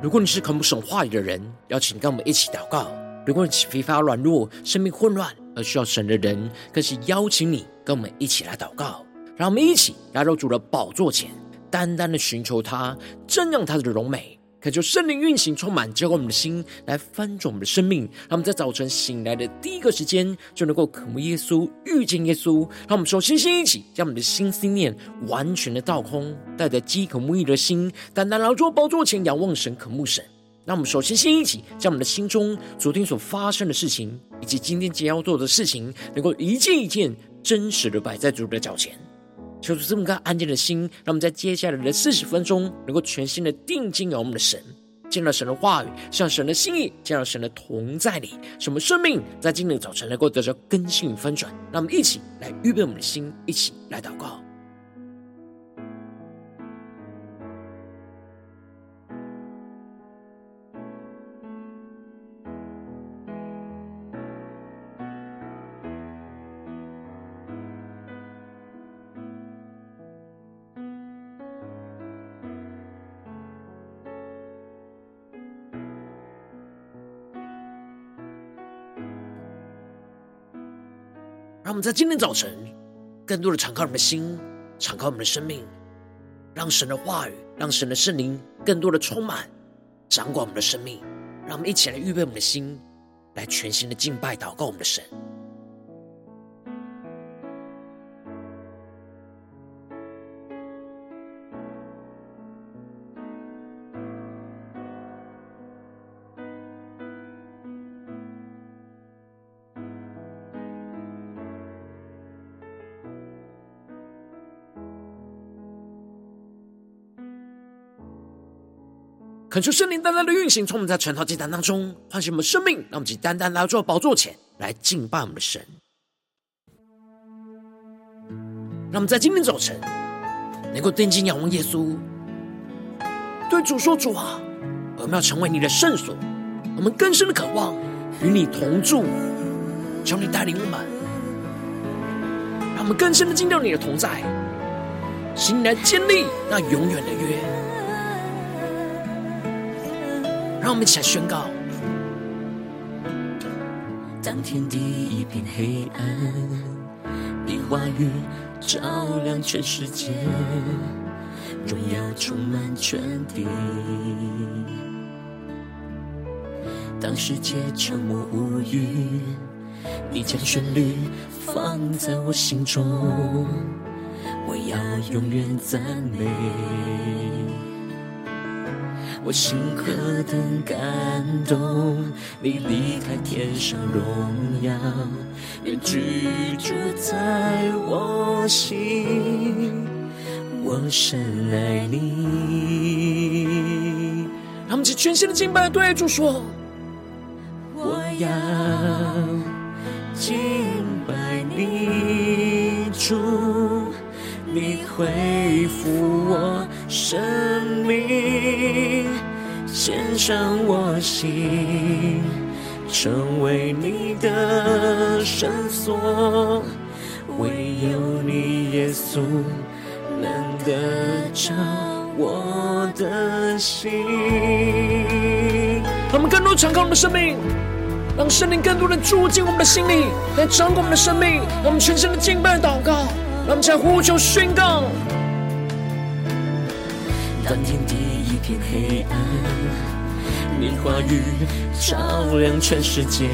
如果你是渴慕神话语的人，邀请跟我们一起祷告；如果你是疲乏软弱、生命混乱而需要神的人，更是邀请你跟我们一起来祷告。让我们一起来到主的宝座前，单单的寻求他，正让他的荣美。恳求圣灵运行，充满浇灌我们的心，来翻转我们的生命。让我们在早晨醒来的第一个时间，就能够渴慕耶稣，遇见耶稣。让我们首先先一起，将我们的心思念完全的倒空，带着饥渴慕义的心，单单来到宝座前仰望神，渴慕神。让我们首先先一起，将我们的心中昨天所发生的事情，以及今天将要做的事情，能够一件一件真实的摆在主的脚前。求主这么个安静的心，让我们在接下来的四十分钟，能够全心的定睛仰我们的神，见到神的话语，像神的心意，见到神的同在里，什么生命在今天早晨能够得到更新与翻转。让我们一起来预备我们的心，一起来祷告。让我们在今天早晨，更多的敞开我们的心，敞开我们的生命，让神的话语，让神的圣灵更多的充满，掌管我们的生命。让我们一起来预备我们的心，来全新的敬拜、祷告我们的神。恳求圣灵单单的运行，从我们在晨祷祭坛当中唤醒我们生命，让我们以单单来到宝座前来敬拜我们的神。让我们在今天早晨能够定睛仰望耶稣，对主说：“主啊，我们要成为你的圣所，我们更深的渴望与你同住，求你带领我们，让我们更深的进到你的同在，使你来建立那永远的约。”让我们一起来宣告：当天地一片黑暗，你话语照亮全世界，荣耀充满全地。当世界沉默无语，你将旋律放在我心中，我要永远赞美。我心何等感动！你离开天上荣耀，愿居住在我心。我深爱你。让我们全新的敬拜对主说：我要敬拜你，主，你恢复我生命。献上我心，成为你的圣所，唯有你耶稣能得着我的心。让我们更多敞开我们的生命，让圣灵更多的住进我们的心里，来掌管我们的生命。让我们全身的敬拜祷告，让我们在呼求宣告。当天地片黑暗，你话语照亮全世界，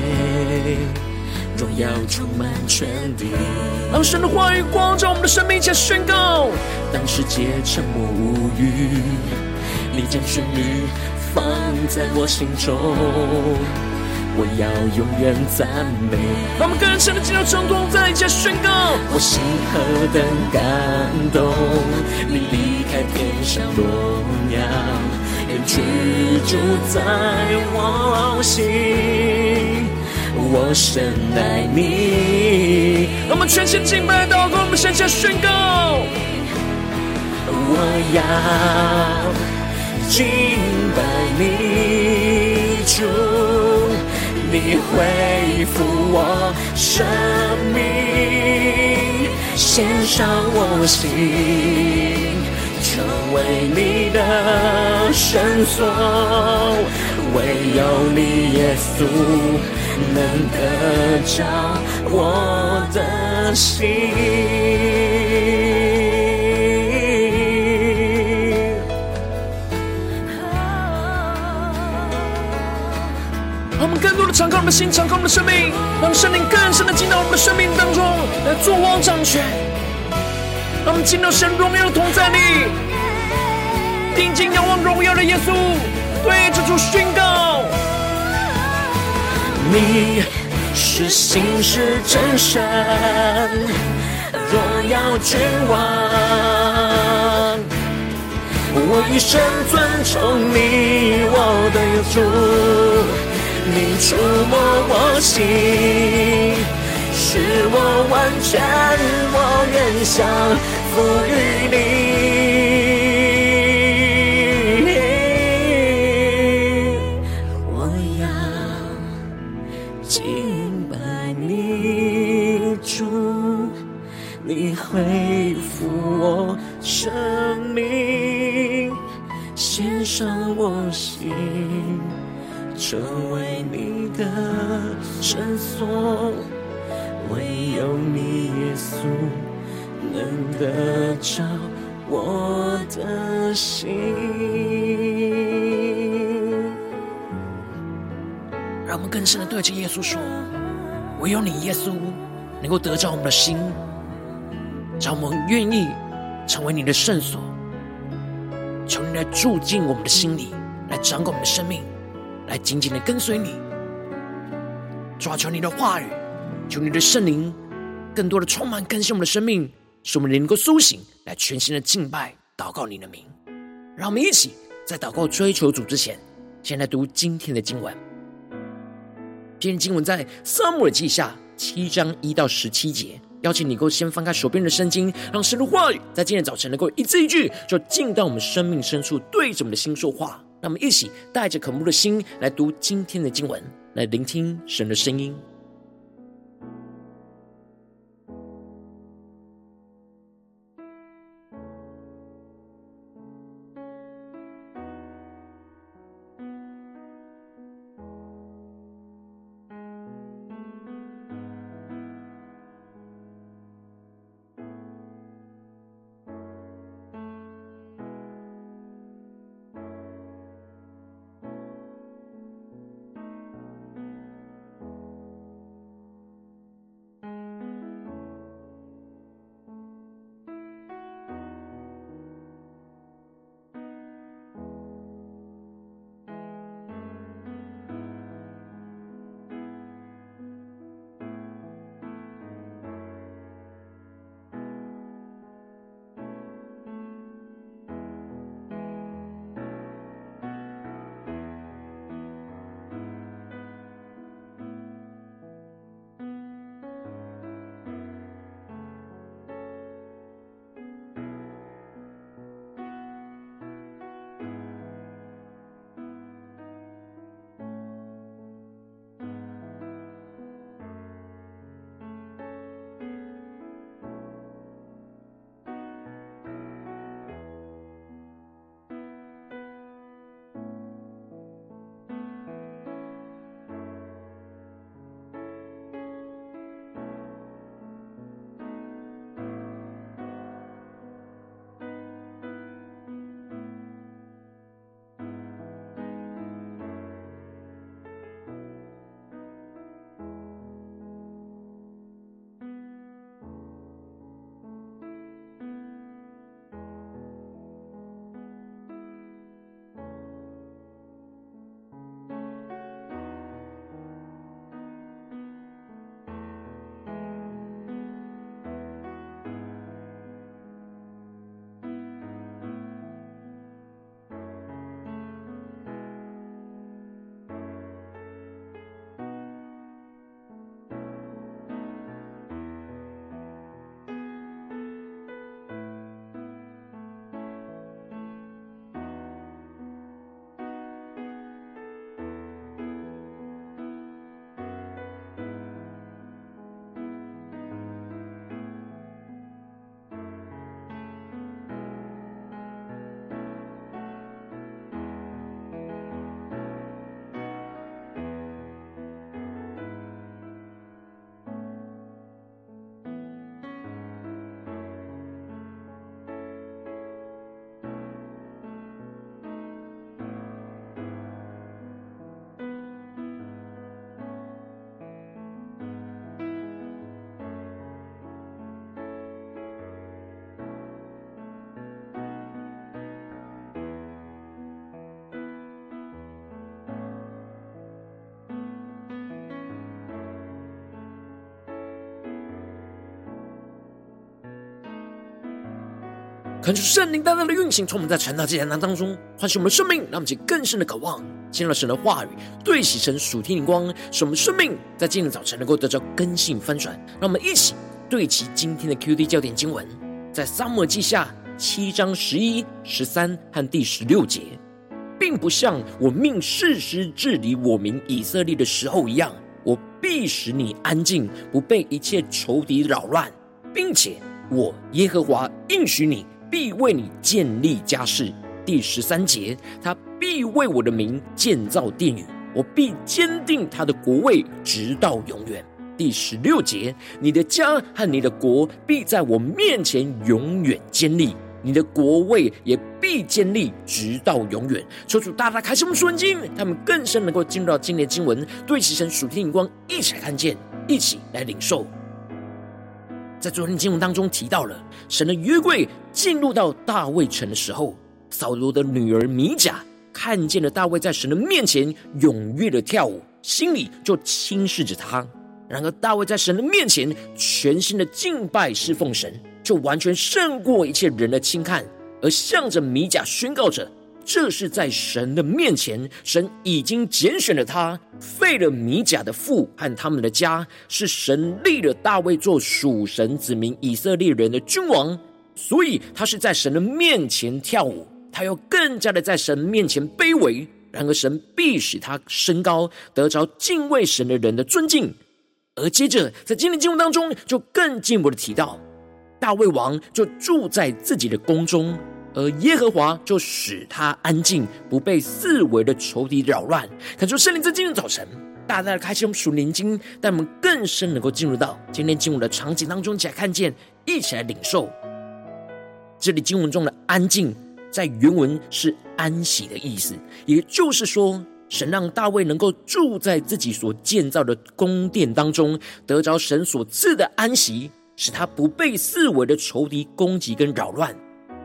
荣耀充满全地。让神的话语光照我们的生命，且宣告。当世界沉默无语，你将旋律放在我心中。我要永远赞美。让我们更深的进入圣所，再一次宣告。我心何等感动！你离开天上荣耀，愿居住在我心。我深爱你。让我们全心敬拜祷告，我们向下宣告。我要敬拜你，主。你恢复我生命，献上我心，成为你的圣所，唯有你耶稣能得着我的心。敞开我们的心，敞开我们的生命，让圣灵更深的进到我们的生命当中，来做王掌权。让我们进到神荣耀的同在里，定睛仰望荣耀的耶稣，对着主宣告：你是信实真神，荣耀君王，我一生尊崇你，我的耶稣。你触摸我心，使我完全，我愿降服于你。我要敬拜你主，你恢复我生命，献上我心。成为你的圣所，唯有你耶稣能得着我的心。让我们更深的对着耶稣说：唯有你耶稣能够得着我们的心，让我们愿意成为你的圣所，求你来住进我们的心里，来掌管我们的生命。来紧紧的跟随你，抓求你的话语，求你的圣灵更多的充满更新我们的生命，使我们能够苏醒，来全新的敬拜祷告你的名。让我们一起在祷告追求主之前，先来读今天的经文。今天经文在撒母耳记下七章一到十七节。邀请你够先翻开手边的圣经，让神的话语在今天早晨能够一字一句，就进到我们生命深处，对着我们的心说话。让我们一起带着渴慕的心来读今天的经文，来聆听神的声音。恳求圣灵大大的运行，从我们在传道这讲当中唤醒我们的生命，让我们去更深的渴望进入神的话语，对齐神属天灵光，使我们生命在今天早晨能够得到更新翻转。让我们一起对齐今天的 QD 焦点经文，在撒母耳记下七章十一、十三和第十六节，并不像我命士师治理我民以色列的时候一样，我必使你安静，不被一切仇敌扰乱，并且我耶和华应许你。必为你建立家室。第十三节，他必为我的名建造殿宇，我必坚定他的国位，直到永远。第十六节，你的家和你的国必在我面前永远坚立，你的国位也必坚立，直到永远。求主大大开心我们属经，他们更深能够进入到今年经文，对齐神属天眼光，一起来看见，一起来领受。在昨天经文当中提到了神的约柜进入到大卫城的时候，扫罗的女儿米甲看见了大卫在神的面前踊跃的跳舞，心里就轻视着他。然而大卫在神的面前全心的敬拜侍奉神，就完全胜过一切人的轻看，而向着米甲宣告着。这是在神的面前，神已经拣选了他，废了米甲的父和他们的家，是神立了大卫做属神子民以色列人的君王，所以他是在神的面前跳舞，他要更加的在神面前卑微。然而神必使他升高，得着敬畏神的人的尊敬。而接着在今天经文当中，就更进一步的提到，大卫王就住在自己的宫中。而耶和华就使他安静，不被四围的仇敌扰乱。恳求圣灵在今天早晨，大大的开启我们属灵经，但我们更深能够进入到今天经文的场景当中，一起来看见，一起来领受。这里经文中的安静，在原文是安息的意思，也就是说，神让大卫能够住在自己所建造的宫殿当中，得着神所赐的安息，使他不被四围的仇敌攻击跟扰乱。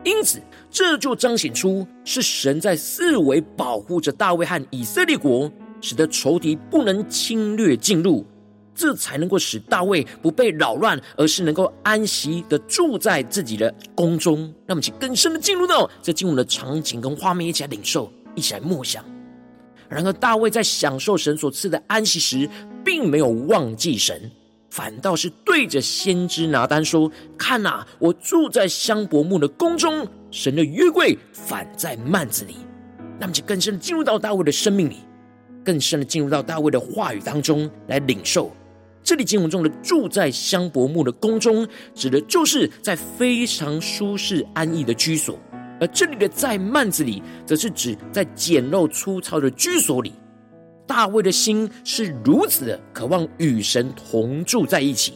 因此，这就彰显出是神在四围保护着大卫和以色列国，使得仇敌不能侵略进入，这才能够使大卫不被扰乱，而是能够安息的住在自己的宫中。让我们去更深的进入到这进入的场景跟画面，一起来领受，一起来默想。然而，大卫在享受神所赐的安息时，并没有忘记神。反倒是对着先知拿单说：“看呐，我住在香柏木的宫中，神的约柜反在幔子里。”那么就更深的进入到大卫的生命里，更深的进入到大卫的话语当中来领受。这里经文中的“住在香柏木的宫中”，指的就是在非常舒适安逸的居所；而这里的“在幔子里”，则是指在简陋粗糙的居所里。大卫的心是如此的渴望与神同住在一起，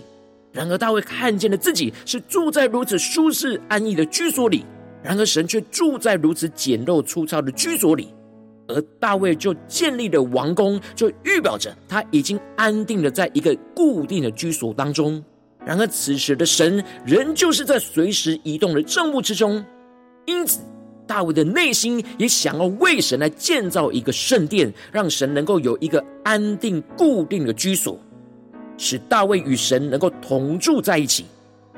然而大卫看见了自己是住在如此舒适安逸的居所里，然而神却住在如此简陋粗糙的居所里，而大卫就建立了王宫，就预表着他已经安定了在一个固定的居所当中。然而此时的神仍旧是在随时移动的帐幕之中，因此。大卫的内心也想要为神来建造一个圣殿，让神能够有一个安定固定的居所，使大卫与神能够同住在一起，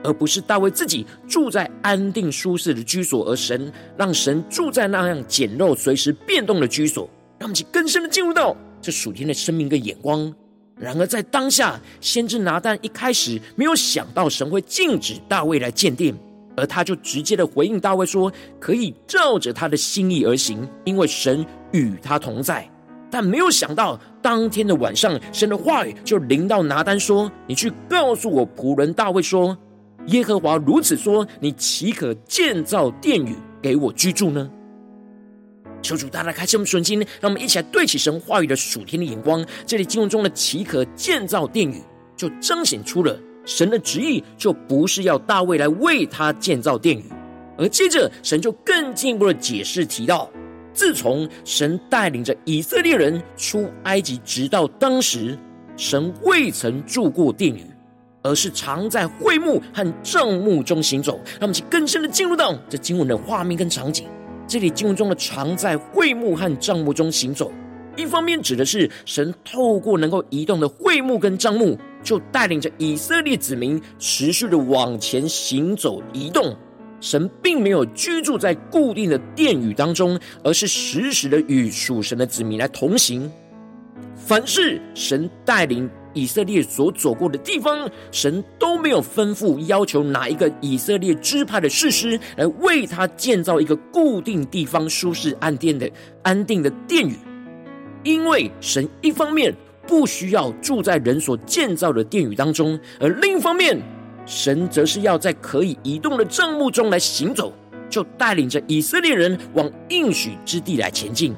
而不是大卫自己住在安定舒适的居所，而神让神住在那样简陋、随时变动的居所，让我们更深的进入到这属天的生命跟眼光。然而在当下，先知拿但一开始没有想到神会禁止大卫来建殿。而他就直接的回应大卫说：“可以照着他的心意而行，因为神与他同在。”但没有想到，当天的晚上，神的话语就临到拿单说：“你去告诉我仆人大卫说，耶和华如此说：你岂可建造殿宇 给我居住呢？”求主大大开启我们属灵，让我们一起来对起神话语的属天的眼光。这里经文中的“岂可建造殿宇”，就彰显出了。神的旨意就不是要大卫来为他建造殿宇，而接着神就更进一步的解释提到，自从神带领着以色列人出埃及，直到当时，神未曾住过殿宇，而是常在会幕和帐幕中行走。让我们更深的进入到这经文的画面跟场景。这里经文中的常在会幕和帐幕中行走，一方面指的是神透过能够移动的会幕跟帐幕。就带领着以色列子民持续的往前行走移动，神并没有居住在固定的殿宇当中，而是时时的与属神的子民来同行。凡是神带领以色列所走过的地方，神都没有吩咐要求哪一个以色列支派的士师来为他建造一个固定地方、舒适安定的安定的殿宇，因为神一方面不需要住在人所建造的殿宇当中，而另一方面，神则是要在可以移动的帐幕中来行走，就带领着以色列人往应许之地来前进。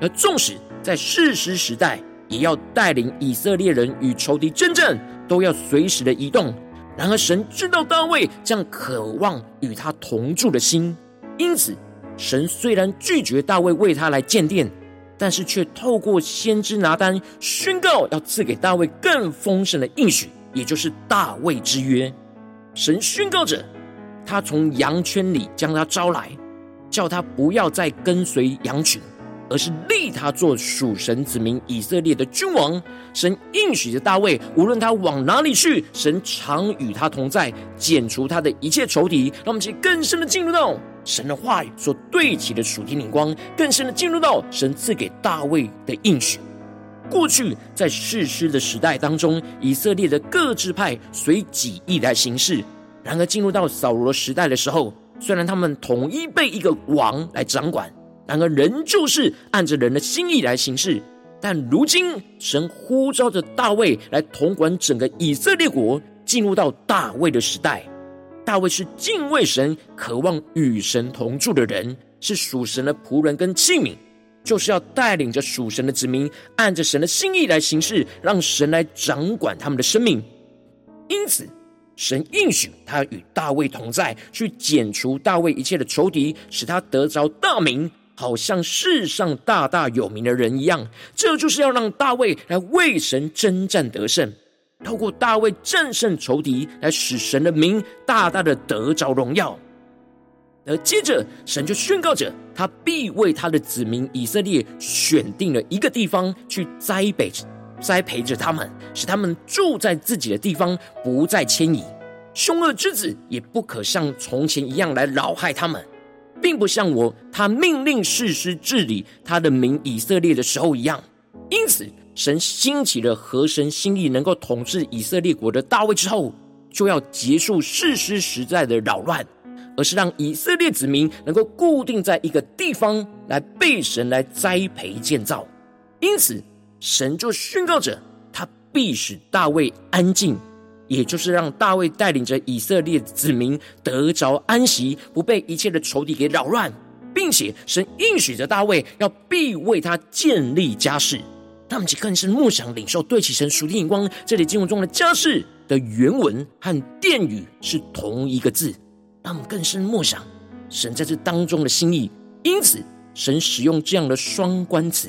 而纵使在事实时代，也要带领以色列人与仇敌争战，都要随时的移动。然而，神知道大卫这样渴望与他同住的心，因此，神虽然拒绝大卫为他来建殿，但是却透过先知拿单宣告，要赐给大卫更丰盛的应许，也就是大卫之约。神宣告着，他从羊圈里将他招来，叫他不要再跟随羊群。而是立他做属神子民以色列的君王。神应许着大卫，无论他往哪里去，神常与他同在，剪除他的一切仇敌。让我们去更深的进入到神的话语所对齐的属天灵光，更深的进入到神赐给大卫的应许。过去在世师的时代当中，以色列的各支派随己意来行事；然而进入到扫罗时代的时候，虽然他们统一被一个王来掌管。然而，仍旧是按着人的心意来行事。但如今，神呼召着大卫来统管整个以色列国，进入到大卫的时代。大卫是敬畏神、渴望与神同住的人，是属神的仆人跟器皿，就是要带领着属神的子民，按着神的心意来行事，让神来掌管他们的生命。因此，神应许他与大卫同在，去剪除大卫一切的仇敌，使他得着大名。好像世上大大有名的人一样，这就是要让大卫来为神征战得胜，透过大卫战胜仇敌，来使神的名大大的得着荣耀。而接着，神就宣告着，他必为他的子民以色列选定了一个地方去栽培、栽培着他们，使他们住在自己的地方，不再迁移。凶恶之子也不可像从前一样来扰害他们。并不像我他命令世师治理他的民以色列的时候一样，因此神兴起了合神心意能够统治以色列国的大卫之后，就要结束士师时代的扰乱，而是让以色列子民能够固定在一个地方来被神来栽培建造。因此，神就宣告着，他必使大卫安静。也就是让大卫带领着以色列子民得着安息，不被一切的仇敌给扰乱，并且神应许着大卫要必为他建立家室。他们就更是默想领受对齐神属天眼光。这里经文中的家室的原文和殿宇是同一个字，让我们更深默想神在这当中的心意。因此，神使用这样的双关词，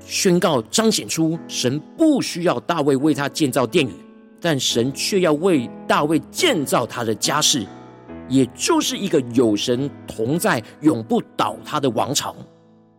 宣告彰显出神不需要大卫为他建造殿宇。但神却要为大卫建造他的家室，也就是一个有神同在、永不倒塌的王朝。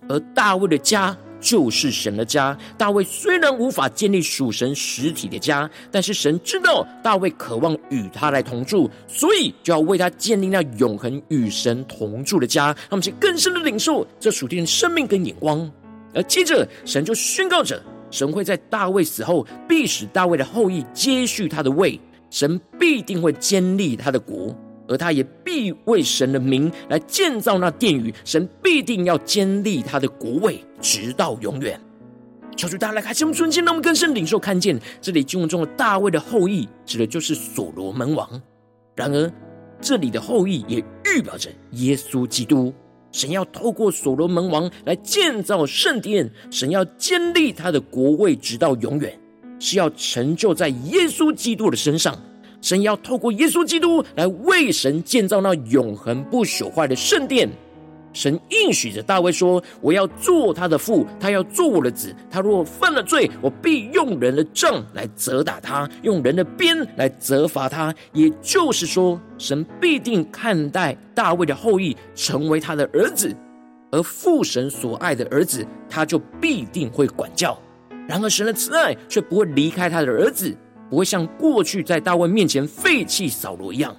而大卫的家就是神的家。大卫虽然无法建立属神实体的家，但是神知道大卫渴望与他来同住，所以就要为他建立那永恒与神同住的家。让我们去更深的领受这属天的生命跟眼光。而接着，神就宣告着。神会在大卫死后，必使大卫的后裔接续他的位。神必定会建立他的国，而他也必为神的名来建造那殿宇。神必定要坚立他的国位，直到永远。求主大家来开启我们瞬间，让我们更深领受看见这里经文中的大卫的后裔，指的就是所罗门王。然而，这里的后裔也预表着耶稣基督。神要透过所罗门王来建造圣殿，神要建立他的国位直到永远，是要成就在耶稣基督的身上。神要透过耶稣基督来为神建造那永恒不朽坏的圣殿。神应许着大卫说：“我要做他的父，他要做我的子。他若犯了罪，我必用人的杖来责打他，用人的鞭来责罚他。”也就是说，神必定看待大卫的后裔成为他的儿子，而父神所爱的儿子，他就必定会管教。然而，神的慈爱却不会离开他的儿子，不会像过去在大卫面前废弃扫罗一样。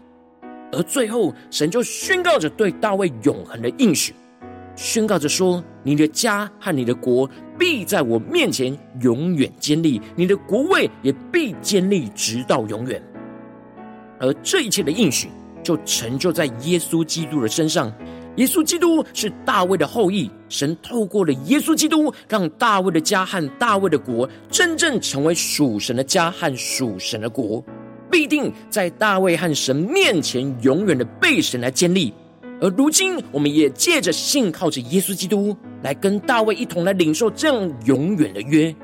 而最后，神就宣告着对大卫永恒的应许，宣告着说：“你的家和你的国必在我面前永远坚立，你的国位也必坚立直到永远。”而这一切的应许，就成就在耶稣基督的身上。耶稣基督是大卫的后裔，神透过了耶稣基督，让大卫的家和大卫的国真正成为属神的家和属神的国。必定在大卫和神面前永远的被神来建立，而如今我们也借着信靠着耶稣基督，来跟大卫一同来领受这样永远的约。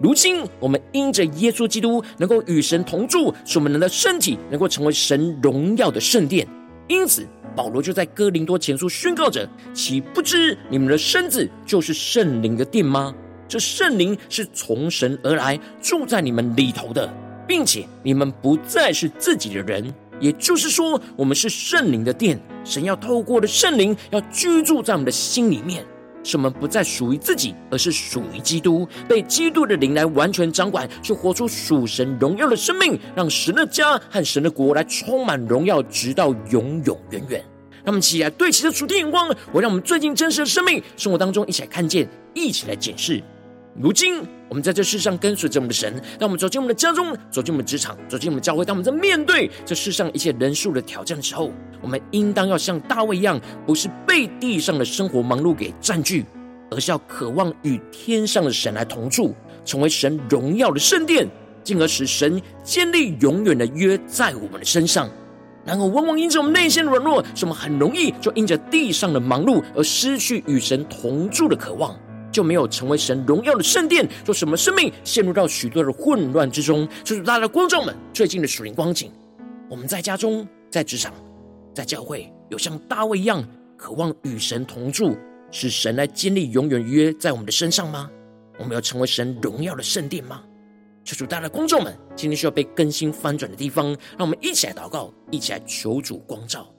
如今我们因着耶稣基督能够与神同住，使我们人的身体能够成为神荣耀的圣殿。因此保罗就在哥林多前书宣告着：岂不知你们的身子就是圣灵的殿吗？这圣灵是从神而来，住在你们里头的。并且你们不再是自己的人，也就是说，我们是圣灵的殿。神要透过的圣灵，要居住在我们的心里面，使我们不再属于自己，而是属于基督，被基督的灵来完全掌管，去活出属神荣耀的生命，让神的家和神的国来充满荣耀，直到永永远远。让我们起来对齐着主的眼光，我让我们最近真实的生命生活当中一起来看见，一起来检视。如今，我们在这世上跟随着我们的神，当我们走进我们的家中，走进我们职场，走进我们教会，当我们在面对这世上一切人数的挑战的时候，我们应当要像大卫一样，不是被地上的生活忙碌给占据，而是要渴望与天上的神来同住，成为神荣耀的圣殿，进而使神建立永远的约在我们的身上。然而，往往因着我们内心的软弱，使我们很容易就因着地上的忙碌而失去与神同住的渴望。就没有成为神荣耀的圣殿，说什么生命陷入到许多的混乱之中。就是大家的观众们最近的属灵光景，我们在家中、在职场、在教会，有像大卫一样渴望与神同住，使神来建立永远约在我们的身上吗？我们要成为神荣耀的圣殿吗？求主，大家的观众们，今天需要被更新翻转的地方，让我们一起来祷告，一起来求主光照。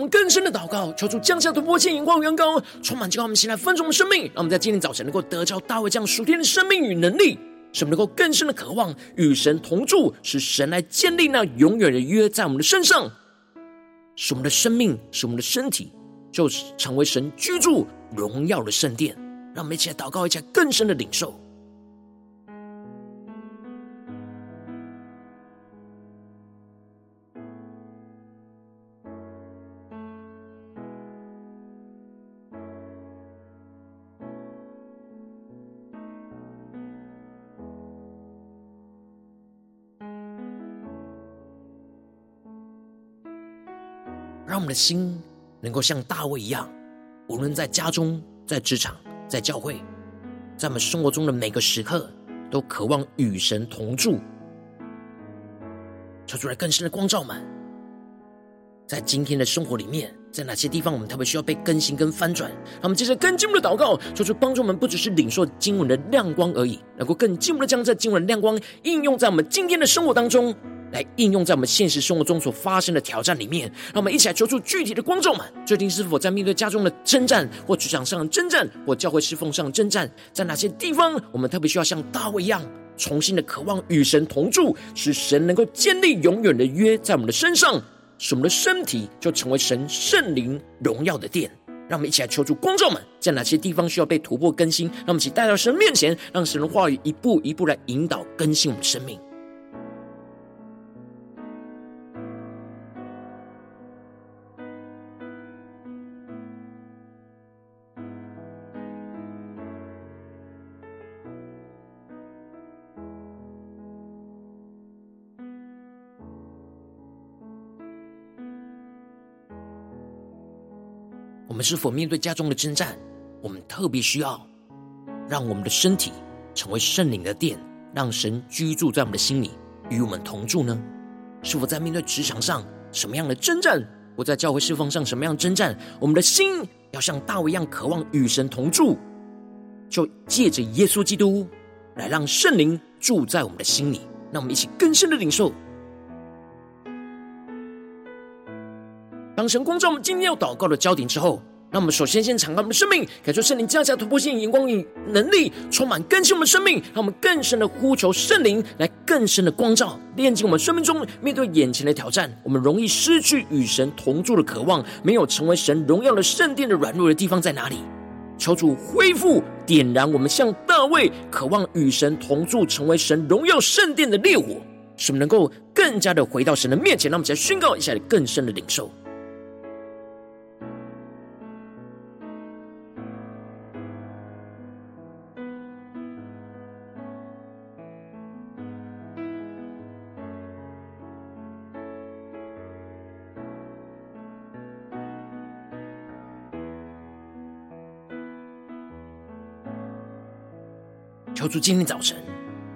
我们更深的祷告，求主降下突破性眼光，远高，充满教我们现在分盛的生命。让我们在今天早晨能够得着大卫这样属天的生命与能力，使我们能够更深的渴望与神同住，使神来建立那永远的约在我们的身上，使我们的生命，使我们的身体，就成为神居住荣耀的圣殿。让我们一起来祷告，一起来更深的领受。的心能够像大卫一样，无论在家中、在职场、在教会，在我们生活中的每个时刻，都渴望与神同住。求出来更深的光照们，在今天的生活里面，在哪些地方我们特别需要被更新跟翻转？让我们接着更进一步的祷告，求主帮助我们，不只是领受经文的亮光而已，能够更进一步的将这经文的亮光应用在我们今天的生活当中。来应用在我们现实生活中所发生的挑战里面，让我们一起来求助具体的光照们，最近是否在面对家中的征战，或职场上的征战，或教会侍奉上的征战，在哪些地方我们特别需要像大卫一样，重新的渴望与神同住，使神能够建立永远的约在我们的身上，使我们的身体就成为神圣灵荣耀的殿。让我们一起来求助光照们，在哪些地方需要被突破更新，让我们一起带到神面前，让神的话语一步一步来引导更新我们的生命。我们是否面对家中的征战，我们特别需要让我们的身体成为圣灵的殿，让神居住在我们的心里，与我们同住呢？是否在面对职场上什么样的征战，或在教会侍奉上什么样的征战，我们的心要像大卫一样渴望与神同住，就借着耶稣基督来让圣灵住在我们的心里。让我们一起更深的领受。当神光照我们今天要祷告的焦点之后，让我们首先先敞开我们的生命，感受圣灵降下突破性眼光与能力，充满更新我们的生命，让我们更深的呼求圣灵来更深的光照，炼净我们生命中面对眼前的挑战，我们容易失去与神同住的渴望，没有成为神荣耀的圣殿的软弱的地方在哪里？求主恢复点燃我们向大卫渴望与神同住，成为神荣耀圣殿的烈火，使我们能够更加的回到神的面前。让我们再宣告一下，更深的领受。求主今天早晨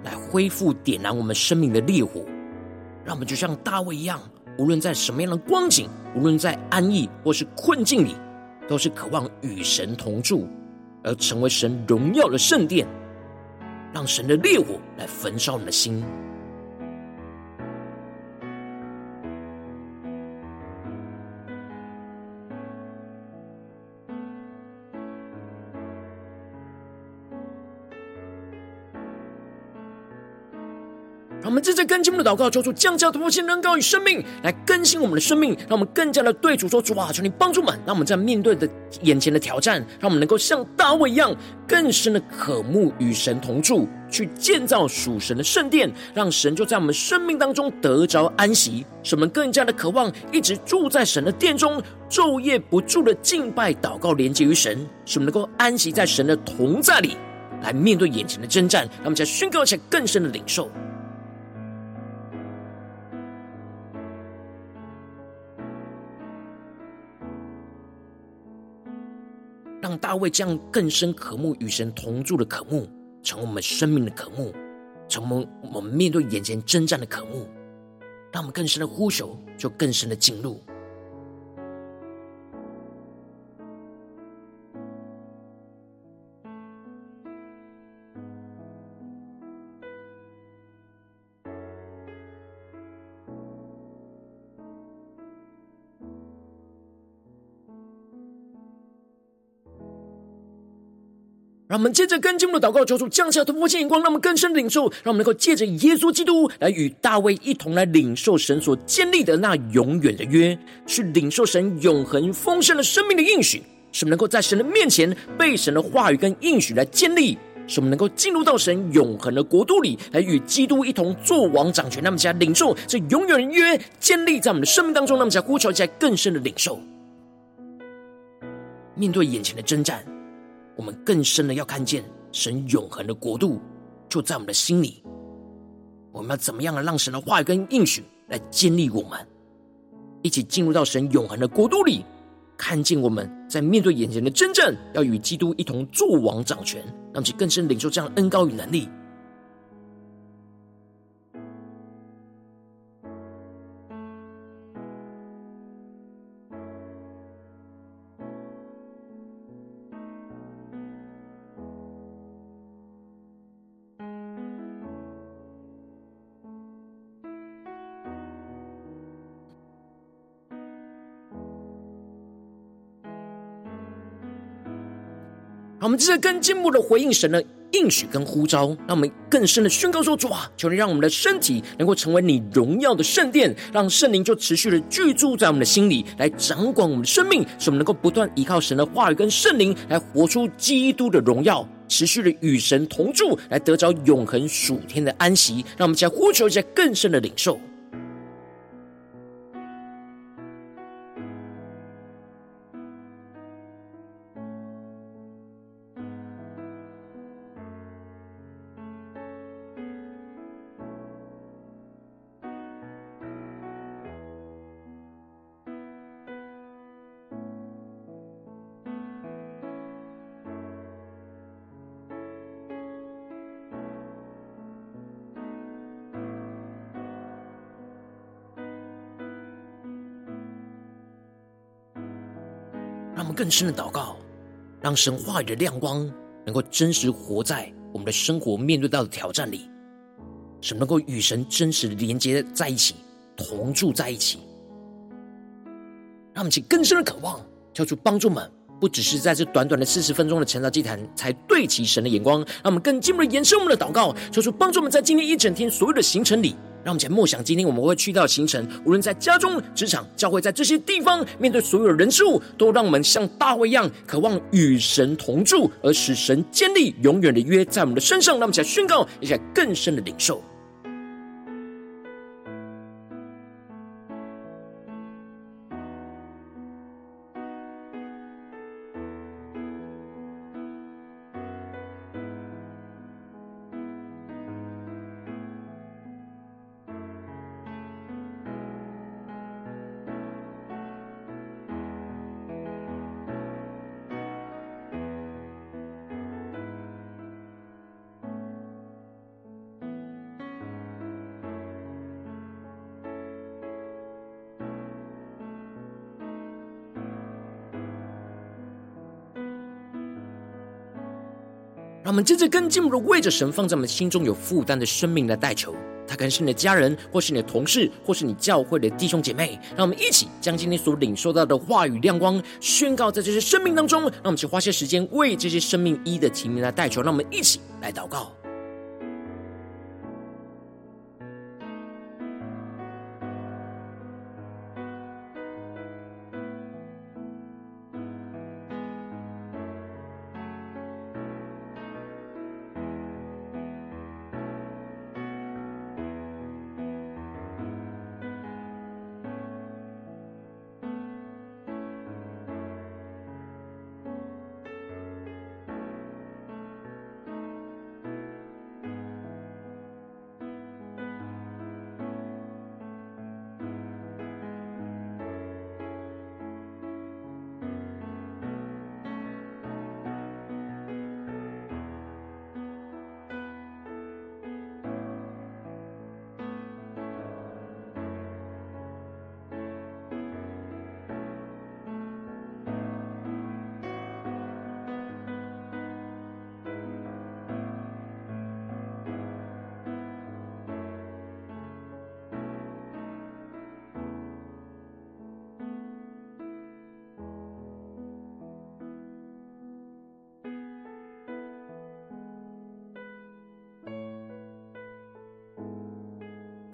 来恢复点燃我们生命的烈火，让我们就像大卫一样，无论在什么样的光景，无论在安逸或是困境里，都是渴望与神同住，而成为神荣耀的圣殿，让神的烈火来焚烧你的心。进我们的祷告，求主降下突破性能高与生命来更新我们的生命，让我们更加的对主说：“主啊，求你帮助我们。”让我们在面对的眼前的挑战，让我们能够像大卫一样，更深的渴慕与神同住，去建造属神的圣殿，让神就在我们生命当中得着安息，使我们更加的渴望一直住在神的殿中，昼夜不住的敬拜、祷告、连接于神，使我们能够安息在神的同在里，来面对眼前的征战。让我们再宣告一下更深的领受。让大卫这样更深渴慕与神同住的渴慕，成为我们生命的渴慕，成为我们面对眼前征战的渴慕，让我们更深的呼求，就更深的进入。我们接着跟进我们的祷告，求主降下突破性眼光，让我们更深的领受，让我们能够借着耶稣基督来与大卫一同来领受神所建立的那永远的约，去领受神永恒丰盛的生命的应许，使我们能够在神的面前被神的话语跟应许来建立，使我们能够进入到神永恒的国度里，来与基督一同作王掌权。那么，将领受这永远的约建立在我们的生命当中，那么将呼求起来更深的领受，面对眼前的征战。我们更深的要看见神永恒的国度就在我们的心里。我们要怎么样的让神的话语跟应许来建立我们，一起进入到神永恒的国度里，看见我们在面对眼前的真正，要与基督一同作王掌权，让其更深领受这样的恩高与能力。我们接着更进一步的回应神的应许跟呼召，让我们更深的宣告说：主啊，求你让我们的身体能够成为你荣耀的圣殿，让圣灵就持续的居住在我们的心里，来掌管我们的生命，使我们能够不断依靠神的话语跟圣灵，来活出基督的荣耀，持续的与神同住，来得着永恒属天的安息。让我们再呼求一下更深的领受。更深的祷告，让神话语的亮光能够真实活在我们的生活面对到的挑战里，使能够与神真实的连接在一起，同住在一起。让我们起更深的渴望，求主帮助们，不只是在这短短的四十分钟的晨祷祭坛，才对齐神的眼光，让我们更进一步的延伸我们的祷告，求主帮助我们在今天一整天所有的行程里。让我们来默想，今天我们会去到的行程，无论在家中、职场、教会，在这些地方，面对所有人事物，都让我们像大卫一样，渴望与神同住，而使神坚立永远的约在我们的身上。让我们来宣告，一下更深的领受。我们真正更进一步的为着神放在我们心中有负担的生命来代求，他可能是你的家人，或是你的同事，或是你教会的弟兄姐妹。让我们一起将今天所领受到的话语亮光宣告在这些生命当中。让我们去花些时间为这些生命一的提名来代求。让我们一起来祷告。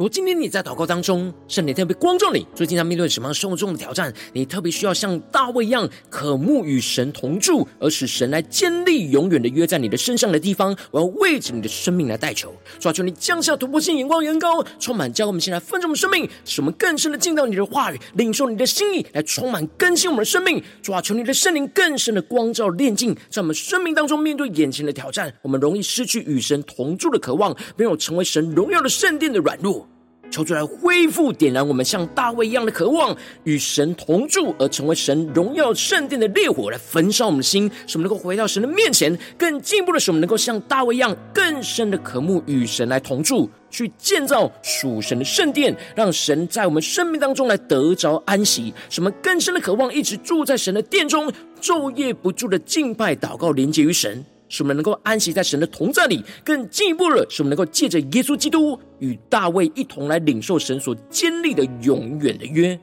如今天你在祷告当中，圣灵特别光照你，最近在面对什么样生活中的挑战？你特别需要像大卫一样，渴慕与神同住，而使神来建立永远的约在你的身上的地方。我要为着你的生命来代求，主啊，求你降下突破性眼光，远高，充满教我们现在分盛的生命，使我们更深的进到你的话语，领受你的心意，来充满更新我们的生命。主啊，求你的圣灵更深的光照炼净，在我们生命当中面对眼前的挑战，我们容易失去与神同住的渴望，没有成为神荣耀的圣殿的软弱。求主来恢复点燃我们像大卫一样的渴望，与神同住，而成为神荣耀圣殿的烈火，来焚烧我们的心，使我们能够回到神的面前。更进一步的，使我们能够像大卫一样，更深的渴慕与神来同住，去建造属神的圣殿，让神在我们生命当中来得着安息。什么更深的渴望，一直住在神的殿中，昼夜不住的敬拜、祷告、连接于神。使我们能够安息在神的同在里，更进一步的，使我们能够借着耶稣基督与大卫一同来领受神所坚立的永远的约，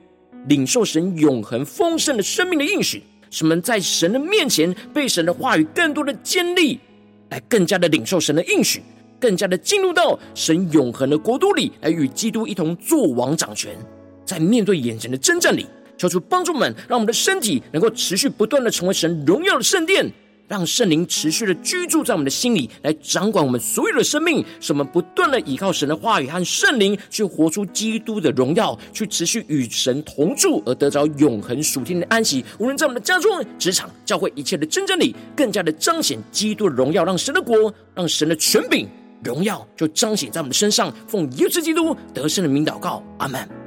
领受神永恒丰盛的生命的应许。使我们在神的面前被神的话语更多的坚立，来更加的领受神的应许，更加的进入到神永恒的国度里，来与基督一同作王掌权。在面对眼前的征战里，求主帮助们，让我们的身体能够持续不断的成为神荣耀的圣殿。让圣灵持续的居住在我们的心里，来掌管我们所有的生命，使我们不断的依靠神的话语和圣灵，去活出基督的荣耀，去持续与神同住，而得着永恒属天的安息。无论在我们的家中、职场、教会一切的征战里，更加的彰显基督的荣耀，让神的国、让神的权柄、荣耀就彰显在我们的身上。奉耶稣基督得胜的名祷告，阿门。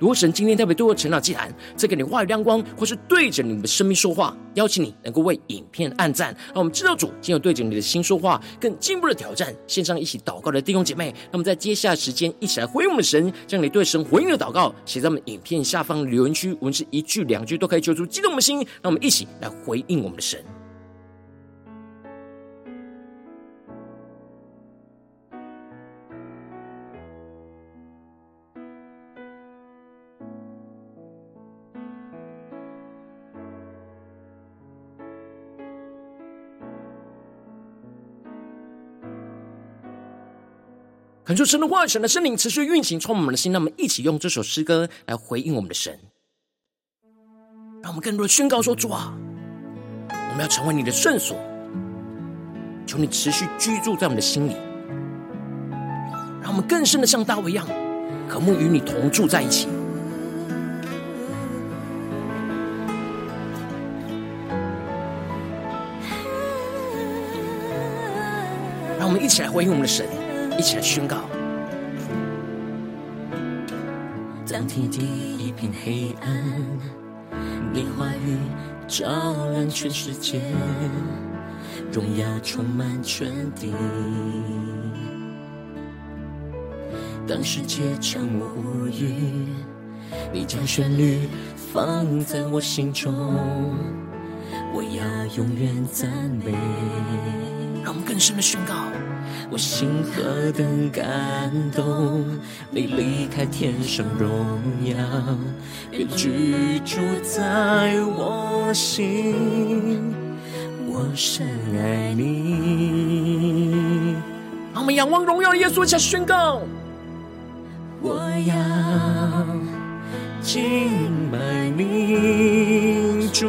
如果神今天特别对我成长祭坛，赐给你话语亮光，或是对着你们的生命说话，邀请你能够为影片按赞，让我们知道主今日对着你的心说话，更进一步的挑战。线上一起祷告的弟兄姐妹，那么在接下来时间，一起来回应我们的神，将你对神回应的祷告写在我们影片下方留言区，无论是一句两句都可以揪出激动的心，让我们一起来回应我们的神。恳求神的话、神的圣灵持续运行，充满我们的心。让我们一起用这首诗歌来回应我们的神，让我们更多的宣告说：主啊，我们要成为你的圣所，求你持续居住在我们的心里，让我们更深的像大卫一样，渴慕与你同住在一起。让我们一起来回应我们的神。一起来宣告。当天地一片黑暗，你话语照亮全世界，荣耀充满全地。当世界沉默无语，你将旋律放在我心中，我要永远赞美。让我们更深的宣告。我心何等感动，你离开天上荣耀，愿居住在我心，我深爱你。让我们仰望荣耀的耶稣，下宣告：我要敬拜你，主，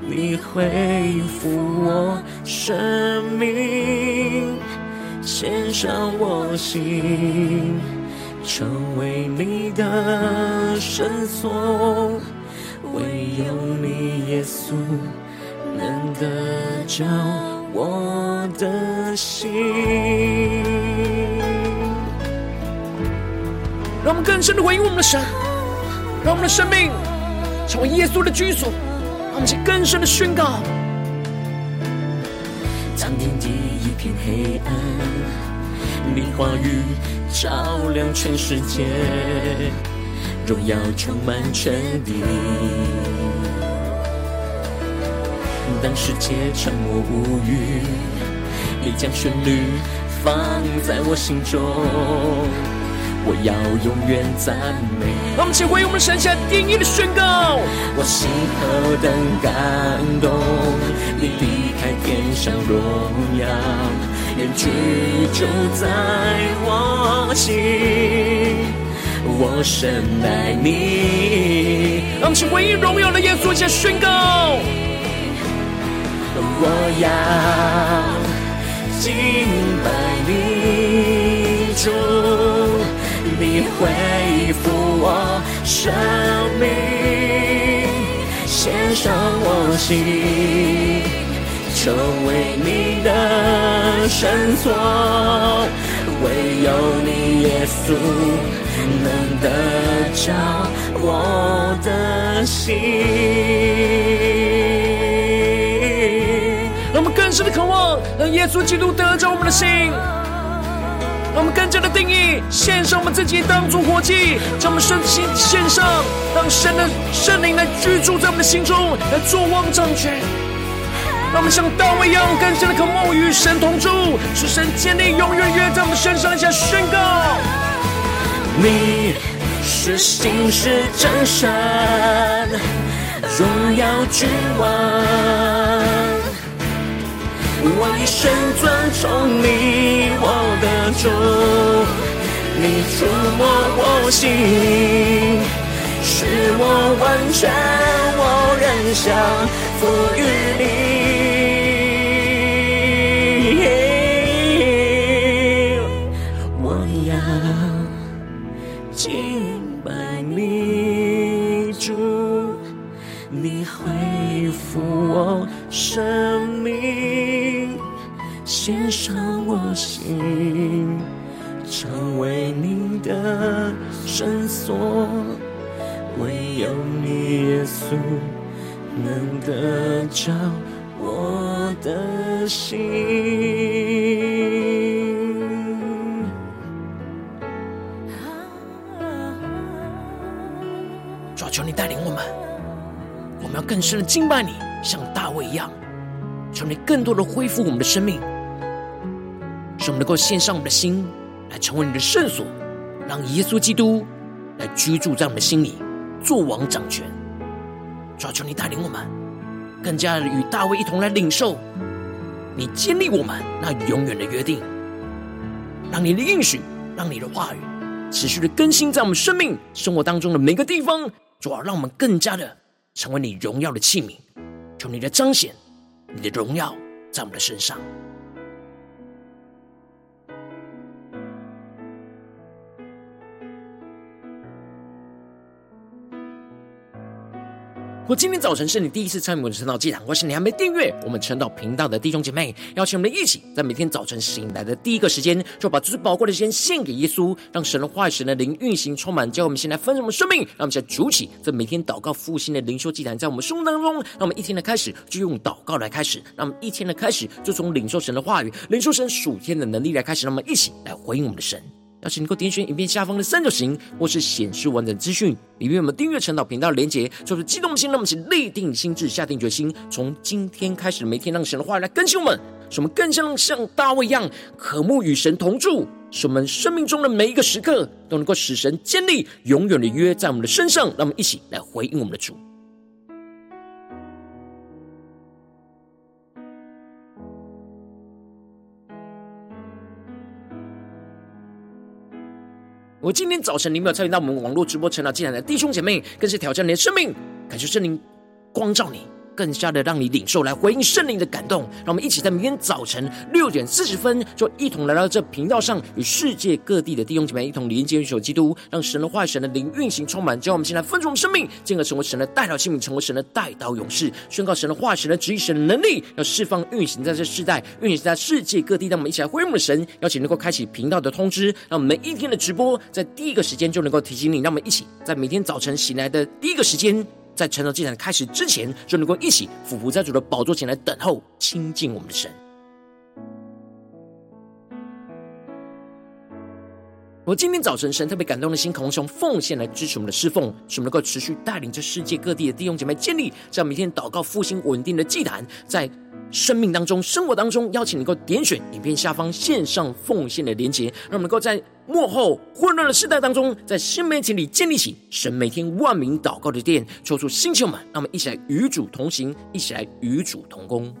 你恢复我生命。献上我心，成为你的圣所，唯有你耶稣能得着我的心。让我们更深的回应我们的神，让我们的生命成为耶稣的居所，让我们去更深的宣告。当天地片黑暗，你话语照亮全世界，荣耀充满全地。当世界沉默无语，你将旋律放在我心中，我要永远赞美。让我们请回应我们神下定义的宣告。我心何等感动，你离开天上荣耀，愿居住在我心，我深爱你。让我们请回应荣耀的耶稣下宣告。我要敬拜你，主，你恢复我生命，献上我心，成为你的圣所，唯有你耶稣能得着我的心。让我们更深的渴望，让耶稣基督得着我们的心。让我们更加的定义，献上我们自己当作活祭，将我们身心献上，让神的圣灵来居住在我们的心中，来做王掌权。让我们像大卫一样，更加的渴望与神同住，使神建立永远约在我们身上，下宣告：你是信实真神，荣耀君王。我一生尊崇你，我的主，你触摸我心，使我完全，我仍降服于你。我要敬拜你，主，你恢复我生。献上我心，成为你的圣所，唯有你耶稣能得着我的心。主啊，求你带领我们，我们要更深的敬拜你，像大卫一样，求你更多的恢复我们的生命，使我们能够献上我们的心。来成为你的圣所，让耶稣基督来居住在我们的心里，作王掌权。主啊，求你带领我们，更加与大卫一同来领受你建立我们那永远的约定，让你的应许，让你的话语持续的更新在我们生命生活当中的每个地方。主啊，让我们更加的成为你荣耀的器皿。求你的彰显，你的荣耀在我们的身上。我今天早晨是你第一次参与我们的晨祷祭坛，或是你还没订阅我们晨祷频道的弟兄姐妹，邀请我们一起在每天早晨醒来的第一个时间，就把最宝贵的时间献给耶稣，让神的话语、神的灵运行充满，叫我们先来分盛我们生命，让我们先主起这每天祷告复兴的灵修祭坛，在我们生活当中，让我们一天的开始就用祷告来开始，让我们一天的开始就从领受神的话语、领受神属天的能力来开始，让我们一起来回应我们的神。邀请你能够点选影片下方的三角形，或是显示完整资讯。里面有我们订阅晨祷频道连结，就是激动心，让我们一起立定心志，下定决心，从今天开始，每天让神的话语来更新我们，使我们更像像大卫一样，渴慕与神同住，使我们生命中的每一个时刻都能够使神建立永远的约在我们的身上，让我们一起来回应我们的主。我今天早晨，你没有参与到我们网络直播成长进来的弟兄姐妹，更是挑战你的生命，感谢圣灵光照你。更加的让你领受，来回应圣灵的感动，让我们一起在明天早晨六点四十分，就一同来到这频道上，与世界各地的弟兄姐妹一同连接、联手基督，让神的话语、神的灵运行充满，叫我们现在分盛生命，进而成为神的代表器皿，成为神的代祷勇士，宣告神的话语、神的旨意、神的能力，要释放运行在这世代，运行在世界各地。让我们一起来回应我们的神，邀请能够开启频道的通知，让我们每一天的直播在第一个时间就能够提醒你。让我们一起在每天早晨醒来的第一个时间。在晨祷祭坛开始之前，就能够一起俯伏在主的宝座前来等候亲近我们的神。我今天早晨，神特别感动的心，渴望用奉献来支持我们的侍奉，使我们能够持续带领着世界各地的弟兄姐妹建立这样每天祷告复兴稳定的祭坛，在生命当中、生活当中，邀请你能够点选影片下方线上奉献的连结，让我们能够在幕后混乱的时代当中，在新媒体里建立起神每天万名祷告的殿，抽出星球们，让我们一起来与主同行，一起来与主同工。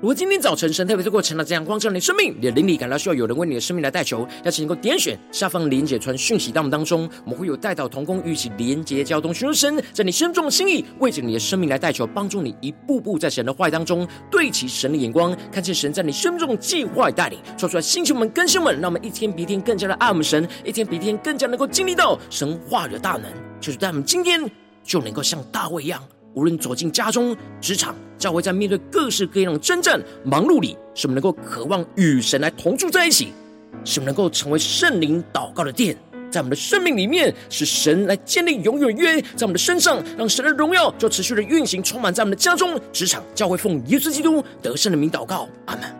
如果今天早晨神特别透过晨祷这样光照你的生命，你的灵里感到需要有人为你的生命来代求，邀请你能够点选下方连结传讯息到我们当中，我们会有代祷同工与其连结交通，寻求神在你生命中的心意，为着你的生命来代求，帮助你一步步在神的话语当中对齐神的眼光，看见神在你生命中的计划带领，说出来星球们更新们，让我们一天比一天更加的爱我们神，一天比一天更加能够经历到神话语的大能，就是在我们今天就能够像大卫一样。无论走进家中、职场、教会，在面对各式各样的征战、忙碌里，使我们能够渴望与神来同住在一起，使我们能够成为圣灵祷告的殿，在我们的生命里面，使神来建立永远约在我们的身上，让神的荣耀就持续的运行，充满在我们的家中、职场、教会，奉耶稣基督得胜的名祷告，阿门。